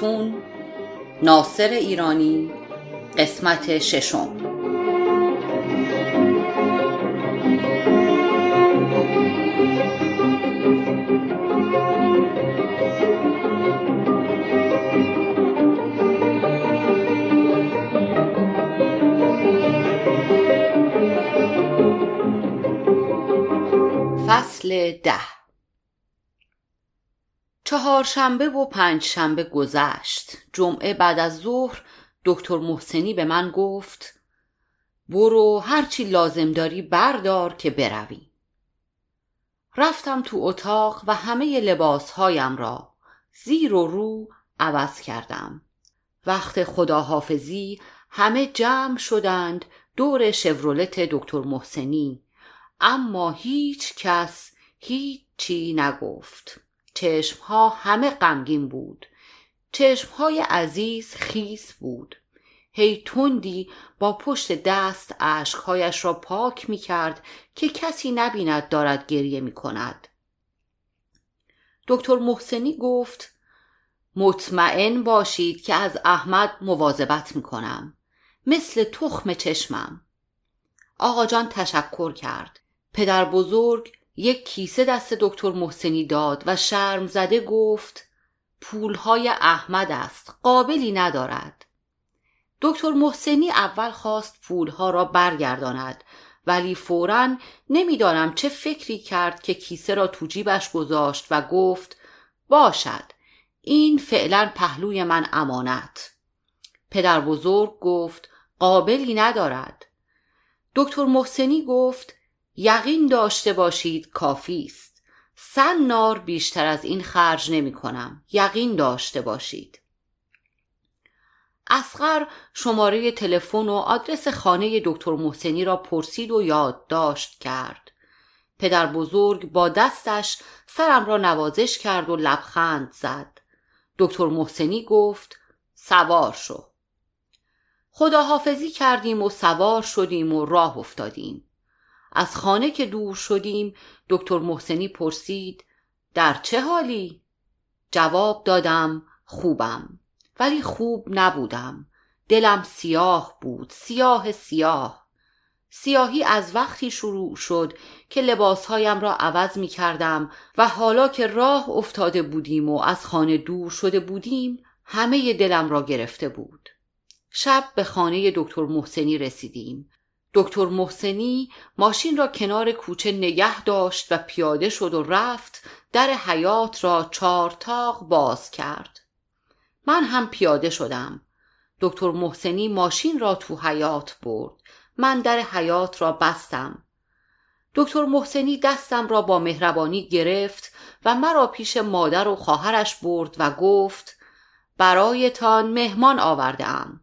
خاتون ناصر ایرانی قسمت ششم. فصل ده. چهارشنبه و پنجشنبه گذشت. جمعه بعد از ظهر دکتر محسنی به من گفت برو هرچی لازم داری بردار که بروی. رفتم تو اتاق و همه لباسهایم را زیر و رو عوض کردم. وقت خداحافظی همه جمع شدند دور شورولت دکتر محسنی اما هیچ کس هیچی نگفت. چشمها همه غمگین بود. چشمهای عزیز خیس بود. هی تندی با پشت دست اشکهایش را پاک می کرد که کسی نبیند دارد گریه می کند دکتر محسنی گفت مطمئن باشید که از احمد مواظبت می کنم مثل تخم چشمم. آقا جان تشکر کرد. پدر بزرگ یک کیسه دست دکتر محسنی داد و شرم زده گفت پولهای احمد است قابلی ندارد. دکتر محسنی اول خواست پولها را برگرداند ولی فورا نمی‌دانم چه فکری کرد که کیسه را تو جیبش گذاشت و گفت باشد این فعلا پهلوی من امانت. پدر بزرگ گفت قابلی ندارد. دکتر محسنی گفت یقین داشته باشید کافی است. سن نار بیشتر از این خرج نمی کنم. یقین داشته باشید. اسقر شماره تلفن و آدرس خانه دکتر محسنی را پرسید و یادداشت کرد. پدر بزرگ با دستش سرم را نوازش کرد و لبخند زد. دکتر محسنی گفت سوار شو. خداحافظی کردیم و سوار شدیم و راه افتادیم. از خانه که دور شدیم دکتر محسنی پرسید در چه حالی؟ جواب دادم خوبم. ولی خوب نبودم دلم سیاه بود سیاه سیاه. سیاهی از وقتی شروع شد که لباسهایم را عوض می کردم و حالا که راه افتاده بودیم و از خانه دور شده بودیم همه دلم را گرفته بود. شب به خانه دکتر محسنی رسیدیم. دکتر محسنی ماشین را کنار کوچه نگه داشت و پیاده شد و رفت در حیات را چهار تاق باز کرد. من هم پیاده شدم. دکتر محسنی ماشین را تو حیات برد. من در حیات را بستم. دکتر محسنی دستم را با مهربانی گرفت و مرا پیش مادر و خواهرش برد و گفت برایتان مهمان آوردم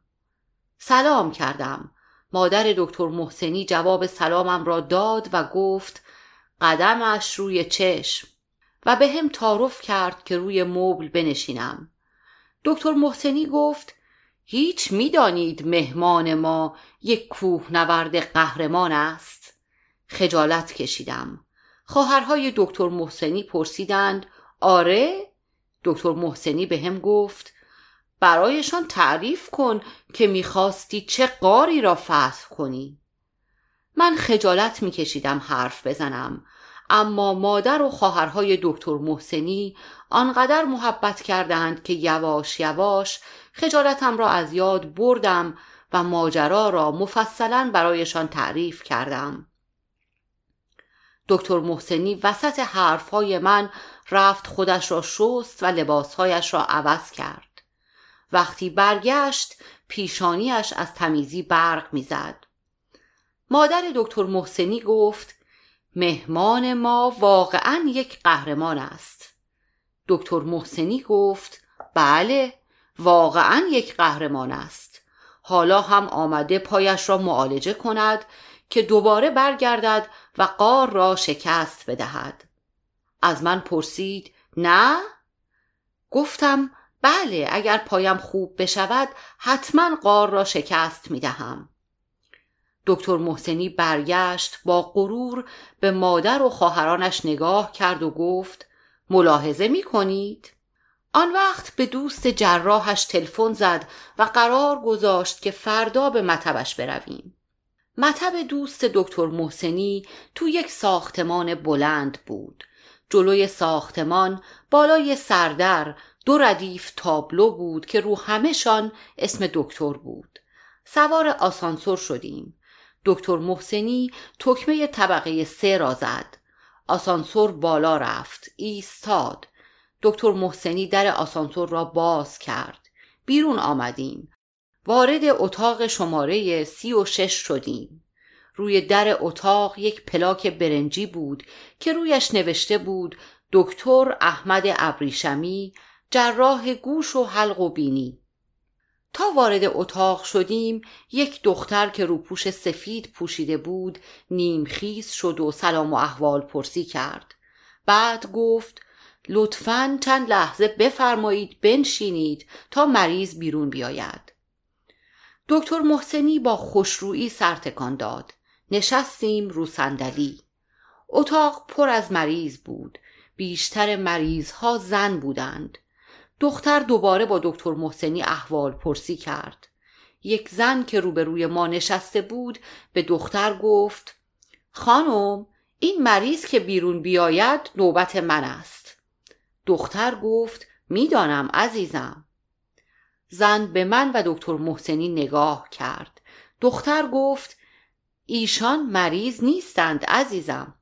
سلام کردم. مادر دکتر محسنی جواب سلامم را داد و گفت قدمش روی چشم. و به هم تعارف کرد که روی مبل بنشینم. دکتر محسنی گفت هیچ می‌دانید مهمان ما یک کوه نورد قهرمان است؟ خجالت کشیدم. خواهرهای دکتر محسنی پرسیدند آره؟ دکتر محسنی به هم گفت برایشان تعریف کن که می‌خواستی چه قاری را فتح کنی. من خجالت میکشیدم حرف بزنم اما مادر و خواهرهای دکتر محسنی آنقدر محبت کردند که یواش یواش خجالتم را از یاد بردم و ماجرا را مفصلا برایشان تعریف کردم. دکتر محسنی وسط حرفهای من رفت خودش را شست و لباسهایش را عوض کرد. وقتی برگشت پیشانیش از تمیزی برق می‌زد. مادر دکتر محسنی گفت مهمان ما واقعا یک قهرمان است. دکتر محسنی گفت بله واقعا یک قهرمان است. حالا هم آمده پایش را معالجه کند که دوباره برگردد و قار را شکست بدهد. از من پرسید نه؟ گفتم بله اگر پایم خوب بشود حتما قار را شکست می دهم. دکتر محسنی برگشت با غرور به مادر و خواهرانش نگاه کرد و گفت ملاحظه می کنید؟ آن وقت به دوست جراحش تلفن زد و قرار گذاشت که فردا به مطبش برویم مطب دوست دکتر محسنی تو یک ساختمان بلند بود جلوی ساختمان بالای سردر دو ردیف تابلو بود که رو همهشان اسم دکتر بود. سوار آسانسور شدیم. دکتر محسنی تکمه طبقه سه را زد. آسانسور بالا رفت. ایستاد. دکتر محسنی در آسانسور را باز کرد. بیرون آمدیم. وارد اتاق شماره سی و شش شدیم. روی در اتاق یک پلاک برنجی بود که رویش نوشته بود دکتر احمد ابریشمی جراح گوش و حلق و بینی. تا وارد اتاق شدیم یک دختر که روپوش سفید پوشیده بود نیمخیز شد و سلام و احوال پرسی کرد. بعد گفت لطفا چند لحظه بفرمایید بنشینید تا مریض بیرون بیاید. دکتر محسنی با خوشرویی سرتکان داد. نشستیم رو صندلی. اتاق پر از مریض بود. بیشتر مریض ها زن بودند. دختر دوباره با دکتر محسنی احوال پرسی کرد. یک زن که روبروی ما نشسته بود به دختر گفت خانم این مریض که بیرون بیاید نوبت من است. دختر گفت می‌دانم عزیزم. زن به من و دکتر محسنی نگاه کرد. دختر گفت ایشان مریض نیستند عزیزم.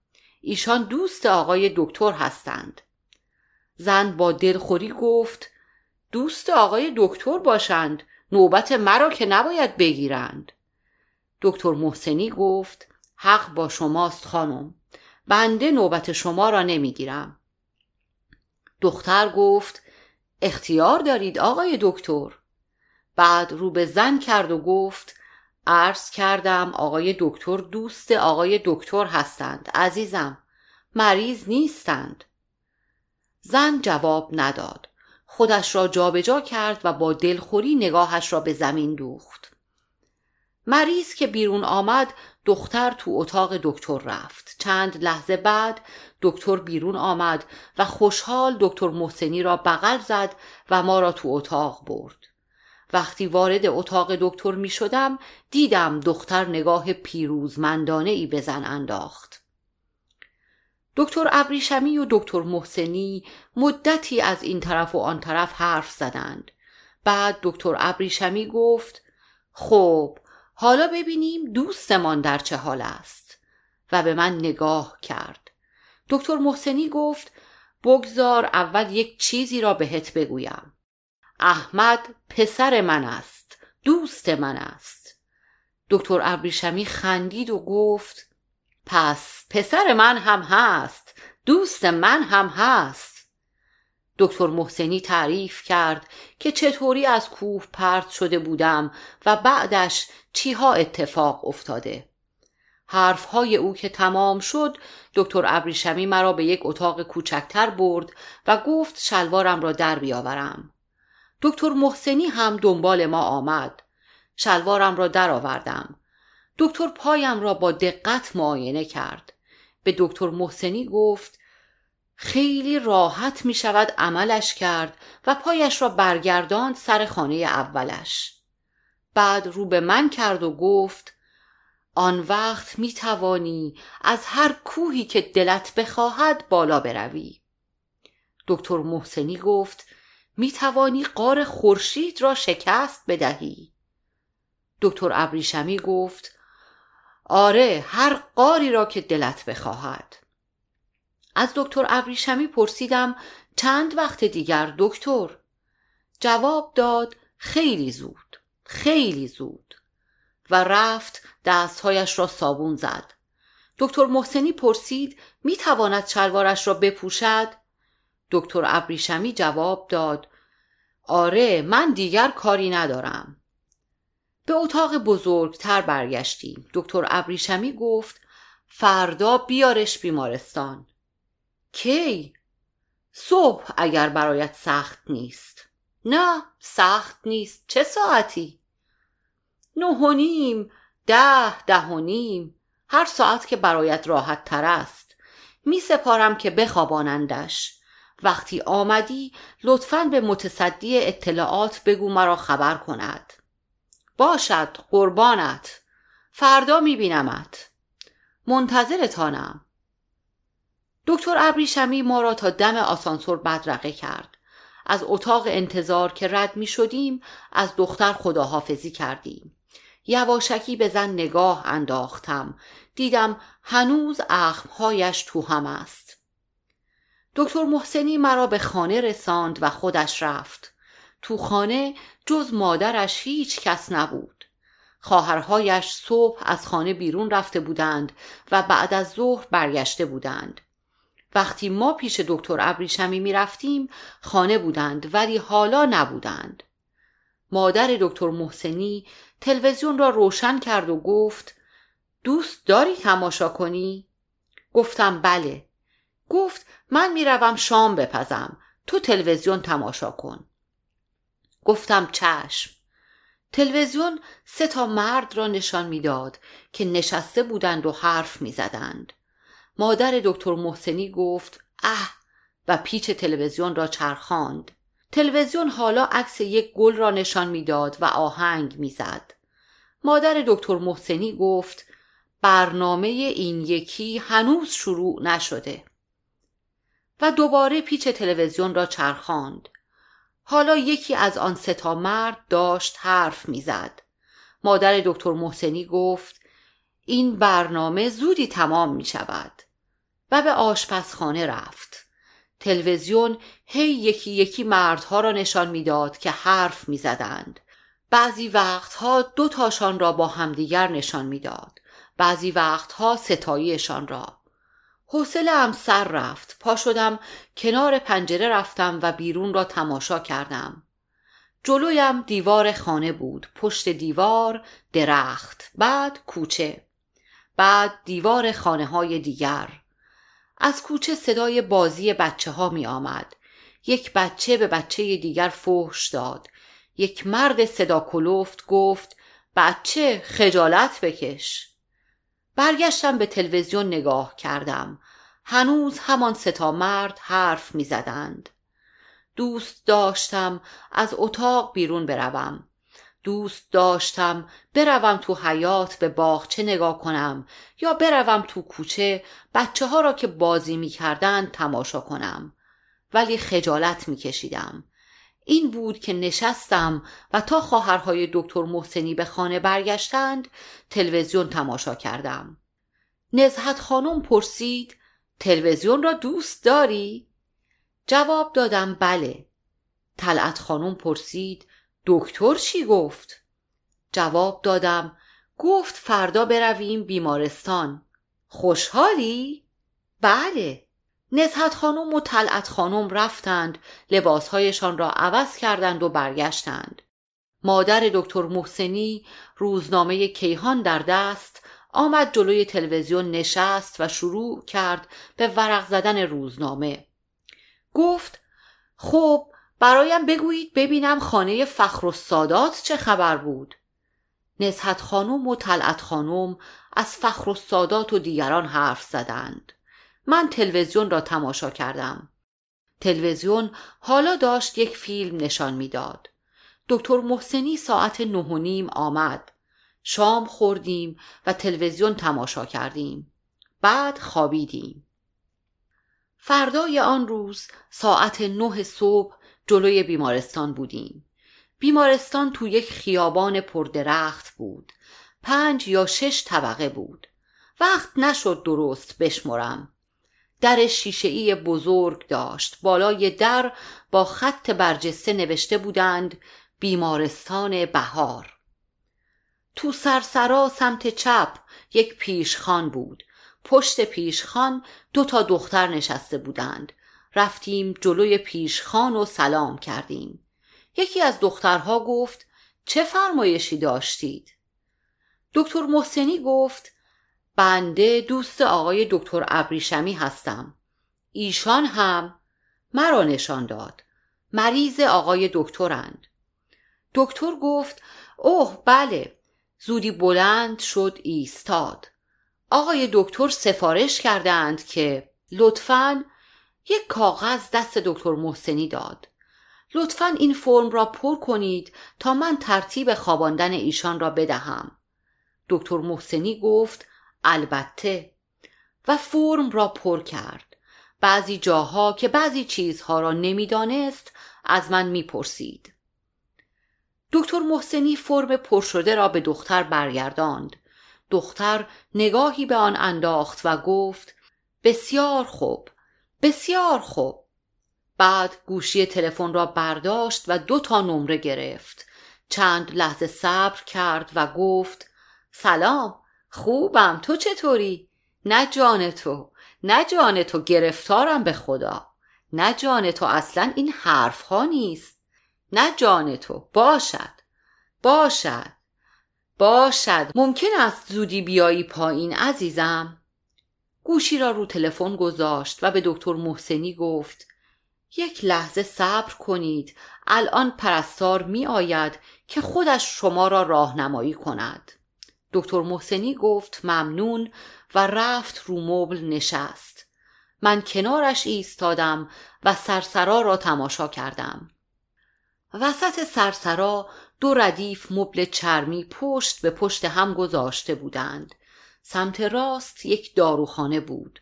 ایشان دوست آقای دکتر هستند. زن با دلخوری گفت دوست آقای دکتر باشند نوبت مرا که نباید بگیرند. دکتر محسنی گفت حق با شماست خانم بنده نوبت شما را نمی‌گیرم. دختر گفت اختیار دارید آقای دکتر. بعد رو به زن کرد و گفت عرض کردم آقای دکتر دوست آقای دکتر هستند عزیزم مریض نیستند. زن جواب نداد. خودش را جابجا جا کرد و با دلخوری نگاهش را به زمین دوخت. مریض که بیرون آمد دختر تو اتاق دکتر رفت. چند لحظه بعد دکتر بیرون آمد و خوشحال دکتر محسنی را بغل زد و ما را تو اتاق برد. وقتی وارد اتاق دکتر می شدم دیدم دختر نگاه پیروزمندانه ای به زن انداخت. دکتر ابریشمی و دکتر محسنی مدتی از این طرف و آن طرف حرف زدند. بعد دکتر ابریشمی گفت خب حالا ببینیم دوستمان در چه حال است. و به من نگاه کرد. دکتر محسنی گفت بگذار اول یک چیزی را بهت بگویم. احمد پسر من است دوست من است. دکتر ابریشمی خندید و گفت پس پسر من هم هست دوست من هم هست. دکتر محسنی تعریف کرد که چطوری از کوه پرت شده بودم و بعدش چیها اتفاق افتاده. حرفهای او که تمام شد دکتر ابریشمی مرا به یک اتاق کوچکتر برد و گفت شلوارم را در بیاورم. دکتر محسنی هم دنبال ما آمد. شلوارم را درآوردم. دکتر پایم را با دقت معاینه کرد. به دکتر محسنی گفت خیلی راحت می شود عملش کرد و پایش را برگردان سر خانه اولش. بعد رو به من کرد و گفت آن وقت می توانی از هر کوهی که دلت بخواهد بالا بروی. دکتر محسنی گفت می توانی قار خورشید را شکست بدهی. دکتر ابریشمی گفت آره هر قاری را که دلت بخواهد. از دکتر ابریشمی پرسیدم چند وقت دیگر دکتر؟ جواب داد خیلی زود خیلی زود. و رفت دستهایش را صابون زد. دکتر محسنی پرسید می تواند شلوارش را بپوشد؟ دکتر ابریشمی جواب داد آره من دیگر کاری ندارم. به اتاق بزرگتر برگشتیم. دکتر ابریشمی گفت فردا بیارش بیمارستان. کی؟ صبح اگر برایت سخت نیست. نه سخت نیست. چه ساعتی؟ نه و نیم ده ده و نیم. هر ساعت که برایت راحت تر است. می سپارم که بخوابانندش. وقتی آمدی لطفا به متصدی اطلاعات بگو مرا خبر کند. باشد قربانت فردا میبینمت. منتظرتانم دکتر ابریشمی ما را تا دم آسانسور بدرقه کرد. از اتاق انتظار که رد می شدیم از دختر خداحافظی کردیم. یواشکی به زن نگاه انداختم. دیدم هنوز اخمهایش تو هم است. دکتر محسنی مرا به خانه رساند و خودش رفت. تو خانه جز مادرش هیچ کس نبود. خواهرهایش صبح از خانه بیرون رفته بودند و بعد از ظهر برگشته بودند. وقتی ما پیش دکتر ابریشمی می رفتیم خانه بودند ولی حالا نبودند. مادر دکتر محسنی تلویزیون را روشن کرد و گفت دوست داری تماشا کنی؟ گفتم بله. گفت من می‌روم شام بپزم. تو تلویزیون تماشا کن. گفتم چشم. تلویزیون سه تا مرد را نشان می‌داد که نشسته بودند و حرف می‌زدند. مادر دکتر محسنی گفت اه! و پیچ تلویزیون را چرخاند. تلویزیون حالا عکس یک گل را نشان می‌داد و آهنگ می‌زد. مادر دکتر محسنی گفت برنامه این یکی هنوز شروع نشده. و دوباره پیچ تلویزیون را چرخاند. حالا یکی از آن ستا مرد داشت حرف می‌زد. مادر دکتر محسنی گفت این برنامه زودی تمام می شود و به آشپزخانه رفت. تلویزیون هی یکی یکی مردها را نشان می‌داد که حرف می‌زدند. بعضی وقتها دو تاشان را با همدیگر نشان می‌داد. بعضی وقتها ستاییشان را. حوصله هم سر رفت. پا شدم کنار پنجره رفتم و بیرون را تماشا کردم. جلویم دیوار خانه بود. پشت دیوار درخت بعد کوچه. بعد دیوار خانه های دیگر. از کوچه صدای بازی بچه ها می آمد یک بچه به بچه دیگر فحش داد. یک مرد صدا کلوفت گفت بچه خجالت بکش. برگشتم به تلویزیون نگاه کردم. هنوز همان ستا مرد حرف می زدند. دوست داشتم از اتاق بیرون بروم. دوست داشتم بروم تو حیات به باغچه نگاه کنم یا بروم تو کوچه بچه ها را که بازی می تماشا کنم. ولی خجالت می کشیدم این بود که نشستم و تا خواهرهای دکتر محسنی به خانه برگشتند تلویزیون تماشا کردم نزهت خانم پرسید تلویزیون را دوست داری؟ جواب دادم بله طلعت خانم پرسید دکتر چی گفت؟ جواب دادم گفت فردا برویم بیمارستان خوشحالی؟ بله نزهت خانم و طلعت خانم رفتند لباسهایشان را عوض کردند و برگشتند. مادر دکتر محسنی روزنامه کیهان در دست آمد جلوی تلویزیون نشست و شروع کرد به ورق زدن روزنامه. گفت خب برایم بگویید ببینم خانه فخر و سادات چه خبر بود. نزهت خانم و طلعت خانم از فخر و سادات و دیگران حرف زدند. من تلویزیون را تماشا کردم. تلویزیون حالا داشت یک فیلم نشان می‌داد. دکتر محسنی ساعت نه و نیم آمد. شام خوردیم و تلویزیون تماشا کردیم. بعد خوابیدیم. فردای آن روز ساعت نه صبح جلوی بیمارستان بودیم. بیمارستان تو یک خیابان پردرخت بود. پنج یا شش طبقه بود. وقت نشد درست بشمرم. در شیشهای بزرگ داشت. بالای در با خط برجسته نوشته بودند بیمارستان بهار. تو سرسرا سمت چپ یک پیشخان بود. پشت پیشخان دو تا دختر نشسته بودند. رفتیم جلوی پیشخان و سلام کردیم. یکی از دخترها گفت چه فرمایشی داشتید؟ دکتر محسنی گفت بنده دوست آقای دکتر ابریشمی هستم. ایشان هم مرا نشان داد. مریض آقای دکترند. دکتر گفت اوه بله. زودی بلند شد ایستاد. آقای دکتر سفارش کردند که لطفاً یک کاغذ دست دکتر محسنی داد. لطفا این فرم را پر کنید تا من ترتیب خواباندن ایشان را بدهم. دکتر محسنی گفت البته. و فرم را پر کرد. بعضی جاها که بعضی چیزها را نمی‌دانست از من می‌پرسید. دکتر محسنی فرم پر شده را به دختر برگرداند. دختر نگاهی به آن انداخت و گفت بسیار خوب بسیار خوب. بعد گوشی تلفن را برداشت و دو تا نمره گرفت. چند لحظه صبر کرد و گفت سلام خوبم تو چطوری؟ نه جان تو نه جان تو گرفتارم به خدا. نه جان تو اصلا این حرف ها نیست. نه جان تو باشد. باشد. باشد. ممکن است زودی بیایی پایین عزیزم. گوشی را رو تلفن گذاشت و به دکتر محسنی گفت یک لحظه صبر کنید. الان پرستار می آید که خودش شما را راهنمایی کند. دکتر محسنی گفت ممنون و رفت رو مبل نشست. من کنارش ایستادم و سرسرا را تماشا کردم. وسط سرسرا دو ردیف مبل چرمی پشت به پشت هم گذاشته بودند. سمت راست یک داروخانه بود.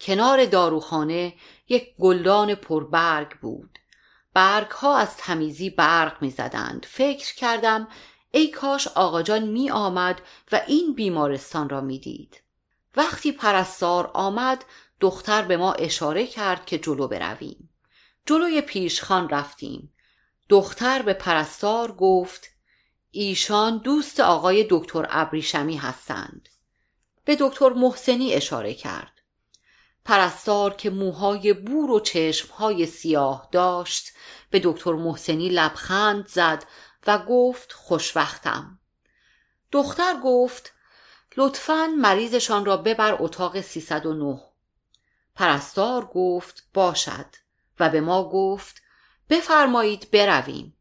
کنار داروخانه یک گلدان پربرگ بود. برگ ها از تمیزی برق می زدند. فکر کردم ای کاش آقا جان می آمد و این بیمارستان را می دید. وقتی پرستار آمد دختر به ما اشاره کرد که جلو برویم. جلوی پیشخان رفتیم. دختر به پرستار گفت ایشان دوست آقای دکتر ابریشمی هستند. به دکتر محسنی اشاره کرد. پرستار که موهای بور و چشمهای سیاه داشت به دکتر محسنی لبخند زد و گفت خوشوقتم دختر گفت لطفا مریضشان را ببر اتاق 309 پرستار گفت باشد. و به ما گفت بفرمایید برویم.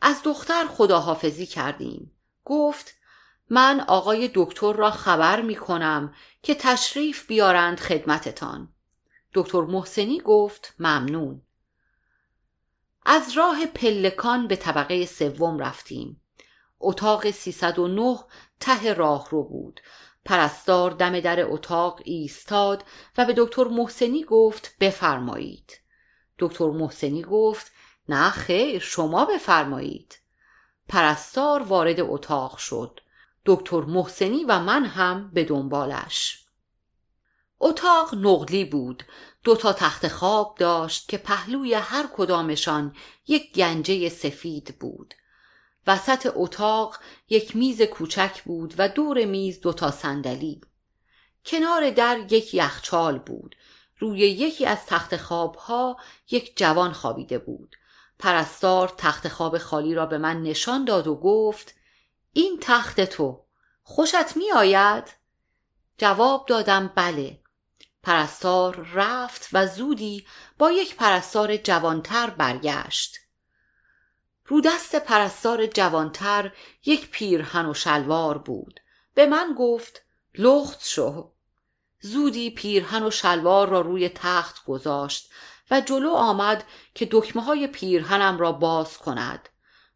از دختر خداحافظی کردیم. گفت من آقای دکتر را خبر می کنم که تشریف بیارند خدمتتان. دکتر محسنی گفت ممنون. از راه پلکان به طبقه سوم رفتیم. اتاق 309 ته راه رو بود. پرستار دم در اتاق ایستاد و به دکتر محسنی گفت بفرمایید. دکتر محسنی گفت نه خیر شما بفرمایید. پرستار وارد اتاق شد. دکتر محسنی و من هم به دنبالش. اتاق نقلی بود. دو تا تخت خواب داشت که پهلوی هر کدامشان یک گنجه سفید بود. وسط اتاق یک میز کوچک بود و دور میز دو تا صندلی. کنار در یک یخچال بود. روی یکی از تخت خواب ها یک جوان خوابیده بود. پرستار تخت خواب خالی را به من نشان داد و گفت این تخت تو خوشت می آید؟ جواب دادم بله. پرستار رفت و زودی با یک پرستار جوانتر برگشت. رو دست پرستار جوانتر یک پیرهن و شلوار بود. به من گفت لخت شو. زودی پیرهن و شلوار را روی تخت گذاشت و جلو آمد که دکمه های پیرهنم را باز کند.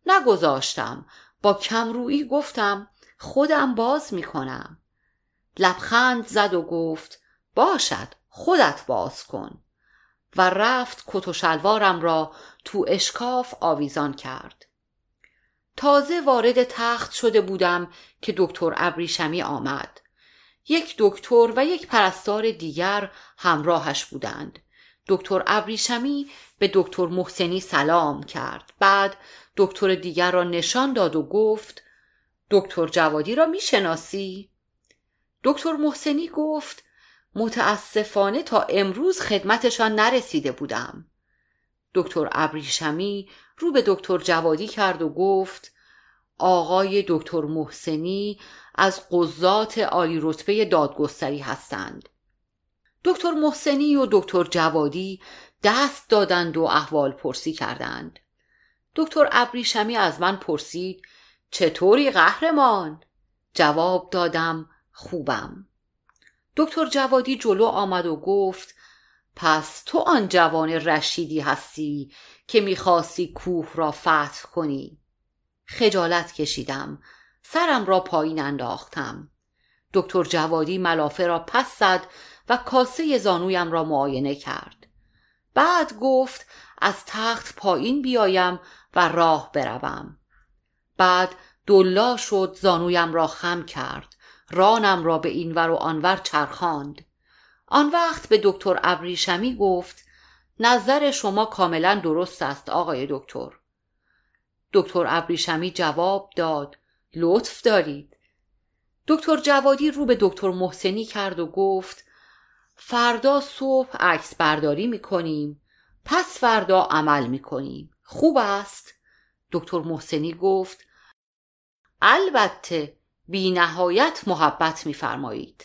نگذاشتم. با کمرویی گفتم خودم باز می کنم لبخند زد و گفت باشد خودت باز کن. و رفت کت و شلوارم را تو اشکاف آویزان کرد. تازه وارد تخت شده بودم که دکتر ابریشمی آمد. یک دکتر و یک پرستار دیگر همراهش بودند. دکتر ابریشمی به دکتر محسنی سلام کرد. بعد دکتر دیگر را نشان داد و گفت دکتر جوادی را می‌شناسی؟ دکتر محسنی گفت متاسفانه تا امروز خدمتشان نرسیده بودم. دکتر ابریشمی رو به دکتر جوادی کرد و گفت آقای دکتر محسنی از قضات عالی رتبه دادگستری هستند. دکتر محسنی و دکتر جوادی دست دادند و احوال پرسی کردند. دکتر ابریشمی از من پرسید چطوری قهرمان؟ جواب دادم خوبم. دکتر جوادی جلو آمد و گفت پس تو آن جوان رشیدی هستی که می‌خواستی کوه را فتح کنی. خجالت کشیدم سرم را پایین انداختم. دکتر جوادی ملافه را پس زد و کاسه زانویم را معاینه کرد. بعد گفت از تخت پایین بیایم و راه بروم. بعد دلا شد زانویم را خم کرد. رانم را به اینور و آنور چرخاند. آن وقت به دکتر ابریشمی گفت نظر شما کاملا درست است آقای دکتر. دکتر ابریشمی جواب داد لطف دارید. دکتر جوادی رو به دکتر محسنی کرد و گفت فردا صبح عکس برداری می‌کنیم. پس فردا عمل می‌کنیم. خوب است. دکتر محسنی گفت البته بی نهایت محبت میفرمایید.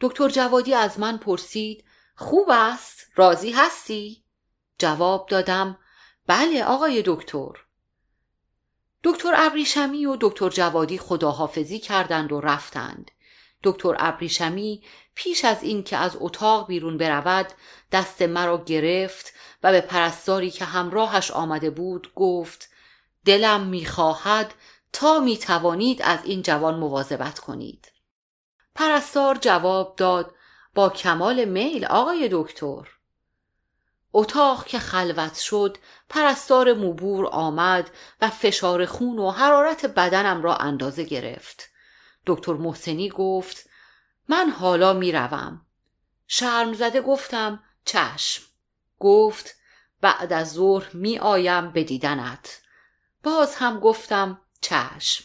دکتر جوادی از من پرسید خوب است؟ راضی هستی؟ جواب دادم بله آقای دکتر. دکتر ابریشمی و دکتر جوادی خداحافظی کردند و رفتند. دکتر ابریشمی پیش از اینکه از اتاق بیرون برود دست مرا گرفت و به پرستاری که همراهش آمده بود گفت دلم می‌خواهد تا می‌توانید از این جوان مواظبت کنید. پرستار جواب داد با کمال میل آقای دکتر. اتاق که خلوت شد پرستار موبور آمد و فشار خون و حرارت بدنم را اندازه گرفت. دکتر محسنی گفت من حالا می‌روم. شرم زده گفتم چشم. گفت بعد از ظهر می آیم به دیدنت. باز هم گفتم چشم.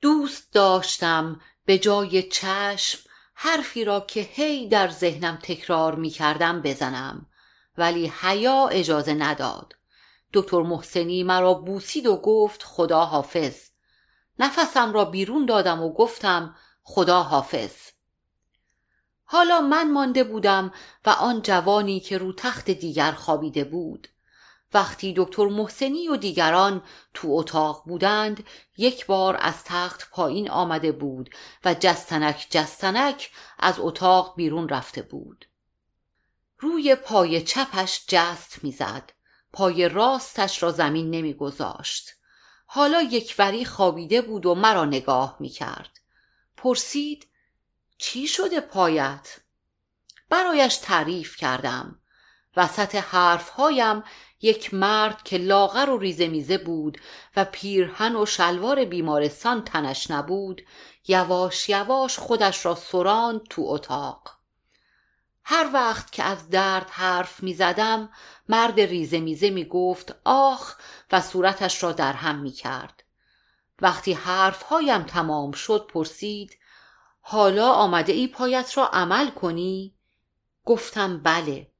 دوست داشتم به جای چشم حرفی را که هی در ذهنم تکرار می کردم بزنم ولی حیا اجازه نداد. دکتر محسنی مرا بوسید و گفت خدا حافظ. نفسم را بیرون دادم و گفتم خدا حافظ. حالا من مانده بودم و آن جوانی که رو تخت دیگر خوابیده بود. وقتی دکتر محسنی و دیگران تو اتاق بودند یک بار از تخت پایین آمده بود و جستنک جستنک از اتاق بیرون رفته بود. روی پای چپش جست می‌زد. پای راستش را زمین نمیگذاشت. حالا یک وری خوابیده بود و مرا نگاه می‌کرد. پرسید چی شده پایت؟ برایش تعریف کردم. وسط حرفهایم یک مرد که لاغر و ریزه میزه بود و پیرهن و شلوار بیمارستان تنش نبود یواش یواش خودش را سراند تو اتاق هر وقت که از درد حرف می زدم مرد ریزه میزه می گفت آخ و صورتش را در هم می کرد. وقتی حرفهایم تمام شد پرسید حالا آمده ای پایت را عمل کنی؟ گفتم بله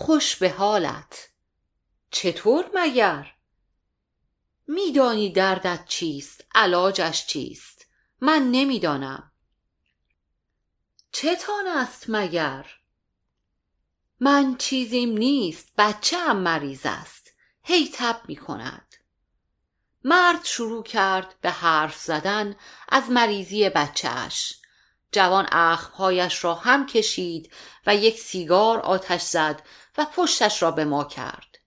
خوش به حالت. چطور مگر؟ میدانی دردت چیست علاجش چیست؟ من نمی‌دانم. چتان است مگر؟ من چیزیم نیست بچه هم مریض است. هی تب می کند مرد شروع کرد به حرف زدن از مریضی بچهش جوان اخمهایش را هم کشید و یک سیگار آتش زد و پشتش را به ما کرد.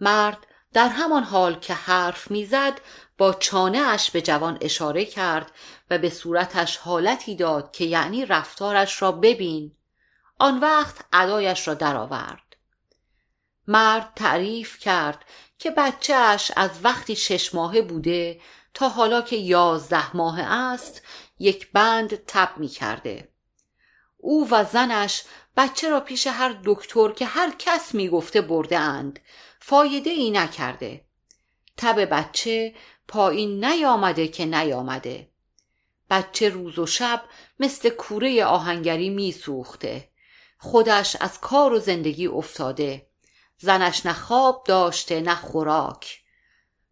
مرد در همان حال که حرف می‌زد با چانه اش به جوان اشاره کرد و به صورتش حالتی داد که یعنی رفتارش را ببین. آن وقت ادایش را درآورد. مرد تعریف کرد که بچهش از وقتی شش ماهه بوده تا حالا که یازده ماه است یک بند تب می کرده او و زنش بچه را پیش هر دکتر که هر کس می گفته برده اند فایده ای نکرده. تب بچه پایین نیامده که نیامده. بچه روز و شب مثل کوره آهنگری می سوخته خودش از کار و زندگی افتاده. زنش نه خواب داشته نه خوراک.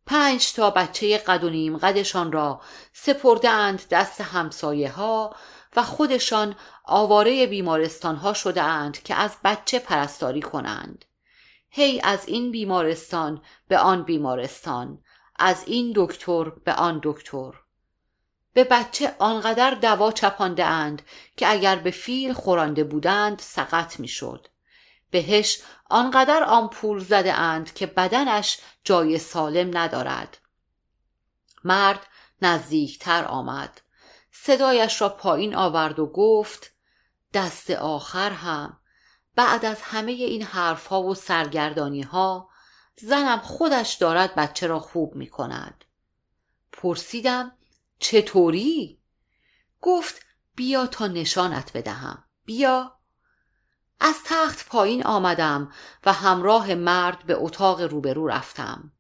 پنج تا بچه قد و نیم قدشان را سپرده اند دست همسایه ها و خودشان آواره بیمارستان ها شده اند که از بچه پرستاری کنند. هی از این بیمارستان به آن بیمارستان. از این دکتر به آن دکتر. به بچه آنقدر دوا چپانده اند که اگر به فیل خورانده بودند سقط می‌شد. بهش آنقدر آمپول زده اند که بدنش جای سالم ندارد. مرد نزدیکتر آمد. صدایش را پایین آورد و گفت دست آخر هم. بعد از همه این حرفها و سرگردانی ها زنم خودش دارد بچه را خوب می کند پرسیدم چطوری؟ گفت بیا تا نشانت بدهم. بیا. از تخت پایین آمدم و همراه مرد به اتاق روبرو رفتم.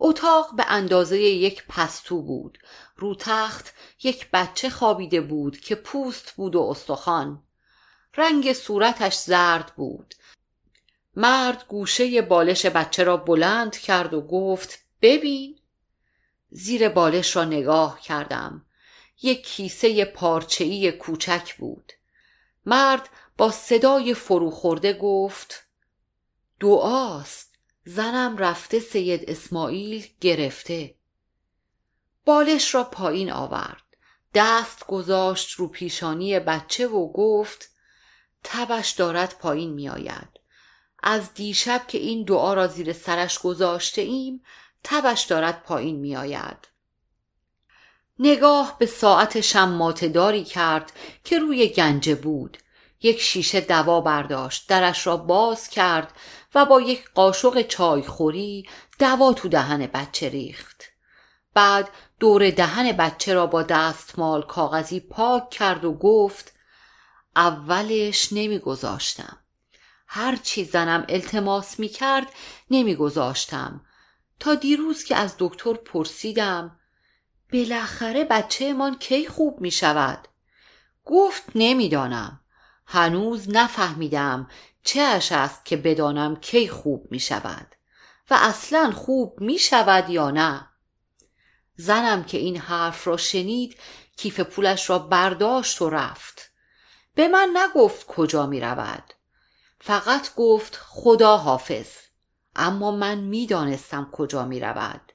اتاق به اندازه یک پستو بود. رو تخت یک بچه خوابیده بود که پوست بود و استخوان. رنگ صورتش زرد بود. مرد گوشه بالش بچه را بلند کرد و گفت ببین. زیر بالش را نگاه کردم. یک کیسه پارچه‌ای کوچک بود. مرد با صدای فروخورده گفت دعاست. زنم رفته سید اسماعیل گرفته. بالش را پایین آورد دست گذاشت رو پیشانی بچه و گفت تبش دارد پایین می آید. از دیشب که این دعا را زیر سرش گذاشته ایم تبش دارد پایین می آید. نگاه به ساعت شماتداری کرد که روی گنجه بود یک شیشه دوا برداشت درش را باز کرد و با یک قاشق چایخوری دوا تو دهن بچه ریخت بعد دور دهن بچه را با دستمال کاغذی پاک کرد و گفت اولش نمیگذاشتم. هر چی زنم التماس می کرد نمیگذاشتم. تا دیروز که از دکتر پرسیدم بالاخره بچه من کی خوب می شود گفت نمی‌دانم. هنوز نفهمیدم چه اش است که بدانم کی خوب می شود و اصلا خوب می شود یا نه. زنم که این حرف را شنید کیف پولش را برداشت و رفت. به من نگفت کجا می رود. فقط گفت خدا حافظ. اما من می‌دانستم کجا می رود.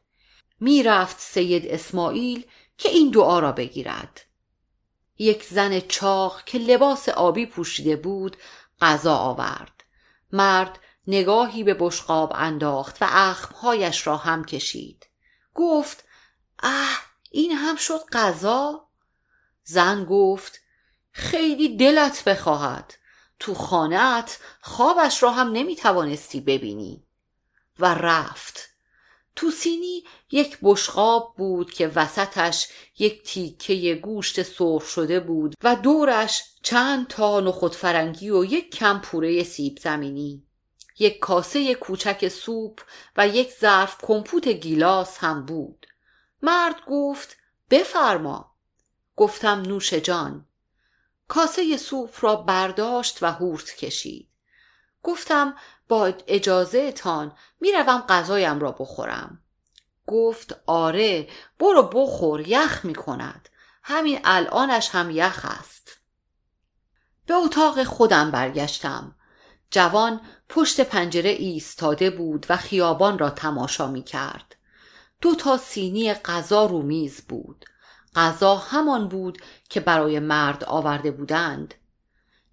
می رفت سید اسماعیل که این دعا را بگیرد. یک زن چاق که لباس آبی پوشیده بود غذا آورد. مرد نگاهی به بشقاب انداخت و اخمهایش را هم کشید. گفت اه این هم شد غذا؟ زن گفت خیلی دلت بخواهد. تو خانهت خوابش را هم نمی توانستی ببینی. و رفت. تو سینی یک بشقاب بود که وسطش یک تیکه گوشت سرخ شده بود و دورش چند تا نخود فرنگی و یک کم پوره سیب زمینی. یک کاسه کوچک سوپ و یک ظرف کمپوت گیلاس هم بود. مرد گفت بفرما. گفتم نوش جان. کاسه سوپ را برداشت و هورت کشید. گفتم با اجازه تان می‌روم غذایم را بخورم. گفت آره برو بخور یخ می کند همین الانش هم یخ است. به اتاق خودم برگشتم. جوان پشت پنجره ایستاده بود و خیابان را تماشا می کرد دو تا سینی غذا رو میز بود. غذا همان بود که برای مرد آورده بودند.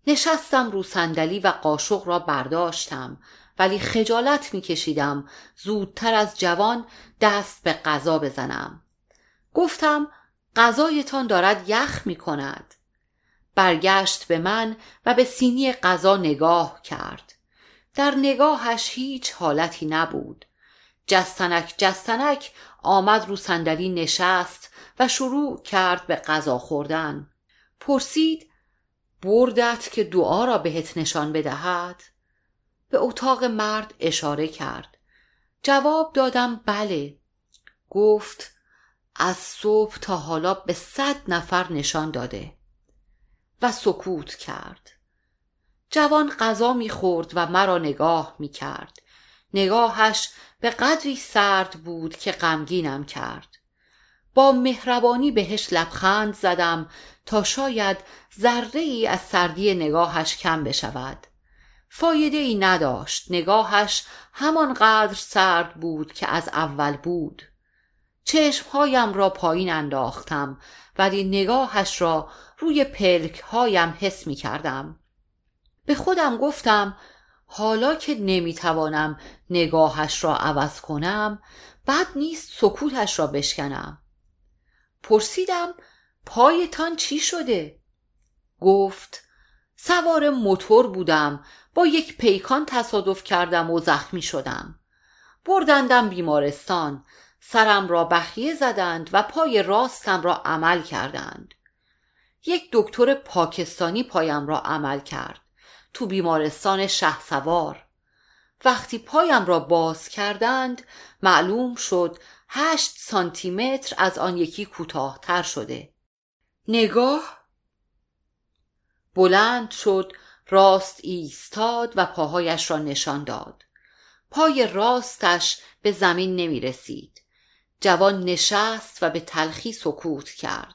نشستم رو صندلی و قاشق را برداشتم ولی خجالت میکشیدم زودتر از جوان دست به غذا بزنم. گفتم غذایتان دارد یخ می کند برگشت به من و به سینی غذا نگاه کرد. در نگاهش هیچ حالتی نبود. جستنک جستنک آمد رو صندلی نشست و شروع کرد به غذا خوردن. پرسید بردت که دعا را بهت نشان بدهد؟ به اتاق مرد اشاره کرد. جواب دادم بله. گفت از صبح تا حالا به صد نفر نشان داده. و سکوت کرد. جوان غذا می‌خورد و مرا نگاه می‌کرد. نگاهش به قدری سرد بود که غمگینم کرد. با مهربانی بهش لبخند زدم تا شاید ذره ای از سردی نگاهش کم بشود. فایده ای نداشت. نگاهش همانقدر سرد بود که از اول بود. چشمهایم را پایین انداختم ولی نگاهش را روی پلک هایم حس می کردم به خودم گفتم حالا که نمی‌توانم نگاهش را عوض کنم بد نیست سکوتش را بشکنم. پرسیدم پایتان چی شده؟ گفت سوار موتور بودم با یک پیکان تصادف کردم و زخمی شدم. بردندم بیمارستان سرم را بخیه زدند و پای راستم را عمل کردند. یک دکتر پاکستانی پایم را عمل کرد. تو بیمارستان شه سوار وقتی پایم را باز کردند معلوم شد هشت سانتی متر از آن یکی کوتاهتر شده. نگاه. بلند شد راست ایستاد و پاهایش را نشان داد. پای راستش به زمین نمی رسید. جوان نشست و به تلخی سکوت کرد.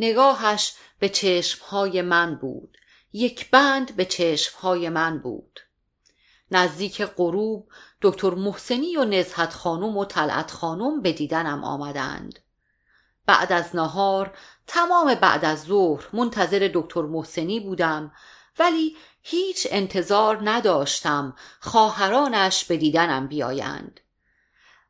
نگاهش به چشمهای من بود. یک بند به چشمهای من بود. نزدیک غروب دکتر محسنی و نزهت خانم و طلعت خانم به دیدنم آمدند. بعد از نهار تمام بعد از ظهر منتظر دکتر محسنی بودم ولی هیچ انتظار نداشتم خواهرانش به دیدنم بیایند.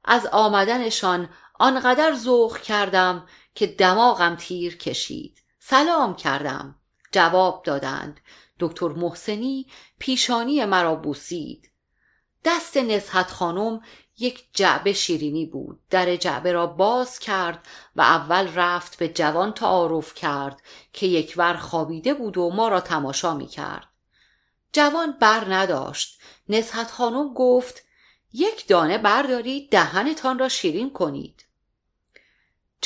از آمدنشان آنقدر ذوق کردم که دماغم تیر کشید. سلام کردم. جواب دادند. دکتر محسنی پیشانی مرا بوسید. دست نزهت خانم یک جعبه شیرینی بود. در جعبه را باز کرد و اول رفت به جوان تعارف کرد که یکور خوابیده بود و ما را تماشا می کرد جوان بر نداشت. نزهت خانم گفت یک دانه بردارید دهنتان را شیرین کنید.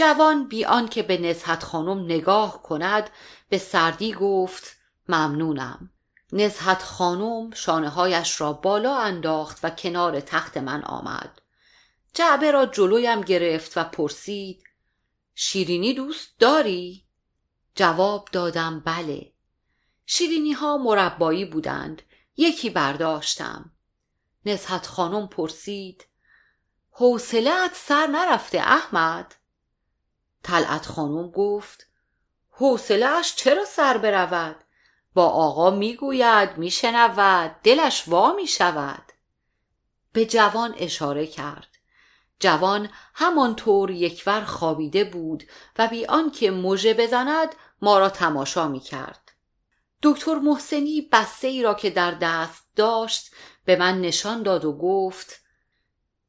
جوان بی که به نزهت خانم نگاه کند به سردی گفت ممنونم. نزهت خانم شانه هایش را بالا انداخت و کنار تخت من آمد. جعبه را جلویم گرفت و پرسید شیرینی دوست داری؟ جواب دادم بله. شیرینی ها مربایی بودند یکی برداشتم. نزهت خانم پرسید حوصلت سر نرفته احمد؟ طلعت خانم گفت حوصلهاش چرا سر برود؟ با آقا می‌گوید میشنود دلش وا می‌شود. به جوان اشاره کرد. جوان همانطور یکور خوابیده بود و بی آنکه مژه بزند ما را تماشا می‌کرد. دکتر محسنی بسته ای را که در دست داشت به من نشان داد و گفت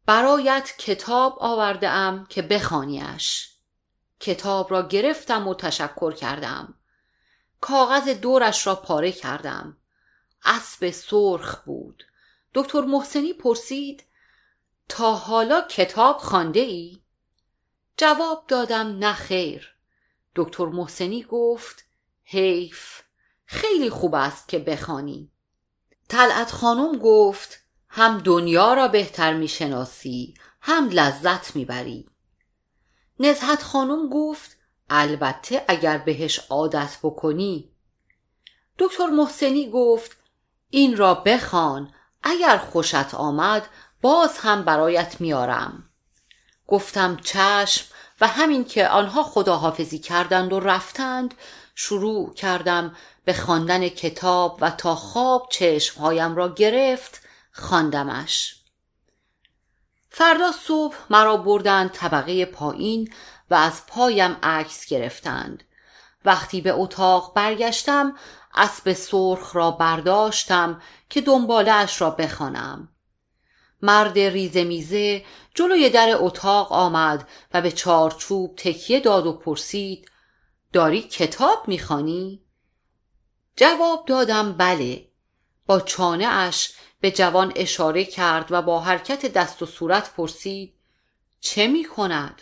برایت کتاب آورده ام که بخوانیش. کتاب را گرفتم و تشکر کردم. کاغذ دورش را پاره کردم. اسب سرخ بود. دکتر محسنی پرسید تا حالا کتاب خانده ای؟ جواب دادم نه خیر. دکتر محسنی گفت حیف خیلی خوب است که بخوانی. طلعت خانم گفت هم دنیا را بهتر می‌شناسی هم لذت می‌بری. نزهت خانم گفت البته اگر بهش عادت بکنی. دکتر محسنی گفت این را بخوان اگر خوشت آمد باز هم برایت میارم. گفتم چشم و همین که آنها خداحافظی کردند و رفتند شروع کردم به خواندن کتاب و تا خواب چشمهایم را گرفت خواندمش. فردا صبح مرا بردند طبقه پایین و از پایم عکس گرفتند. وقتی به اتاق برگشتم اسب سرخ را برداشتم که دنبالش را بخوانم. مرد ریزه میزه جلوی در اتاق آمد و به چارچوب تکیه داد و پرسید داری کتاب می‌خوانی؟ جواب دادم بله. با چانه اش به جوان اشاره کرد و با حرکت دست و صورت پرسید چه می کند؟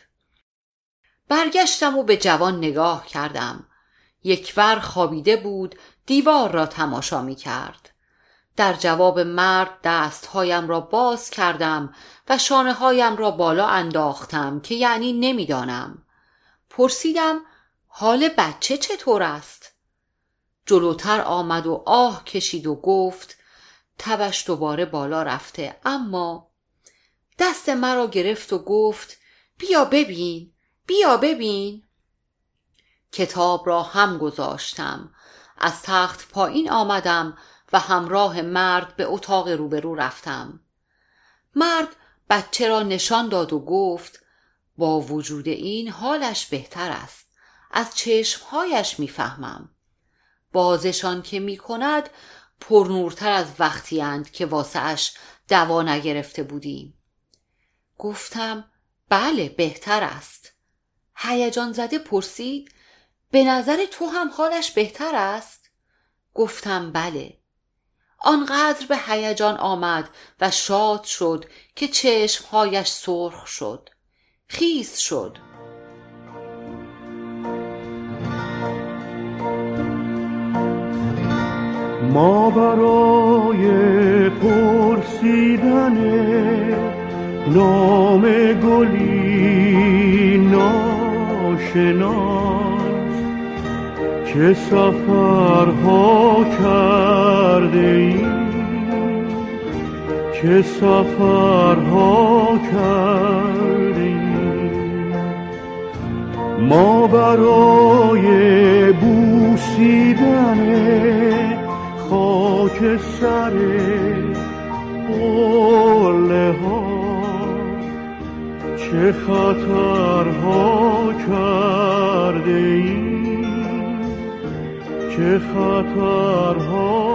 برگشتم و به جوان نگاه کردم یکور خوابیده بود دیوار را تماشا می کرد در جواب مرد دستهایم را باز کردم و شانه هایم را بالا انداختم که یعنی نمی‌دانم پرسیدم حال بچه چطور است؟ جلوتر آمد و آه کشید و گفت تبش دوباره بالا رفته. اما دست مرا گرفت و گفت بیا ببین بیا ببین. کتاب را هم گذاشتم. از تخت پایین آمدم و همراه مرد به اتاق روبرو رفتم. مرد بچه را نشان داد و گفت با وجود این حالش بهتر است. از چشمهایش می‌فهمم. بازشان که می کند پرنورتر از وقتی اند که واسهش دوا نگرفته بودیم. گفتم بله بهتر است. هیجان زده پرسید به نظر تو هم حالش بهتر است؟ گفتم بله. آنقدر به هیجان آمد و شاد شد که چشمهایش سرخ شد. خیس شد. ما برای پرسیدن نام گلی ناشناس چه سفرها کرده ای؟ چه سفرها کرده ای؟ ما برای بوسیدن خاک سر قله ها. چه خطرها کرده ای چه خطرها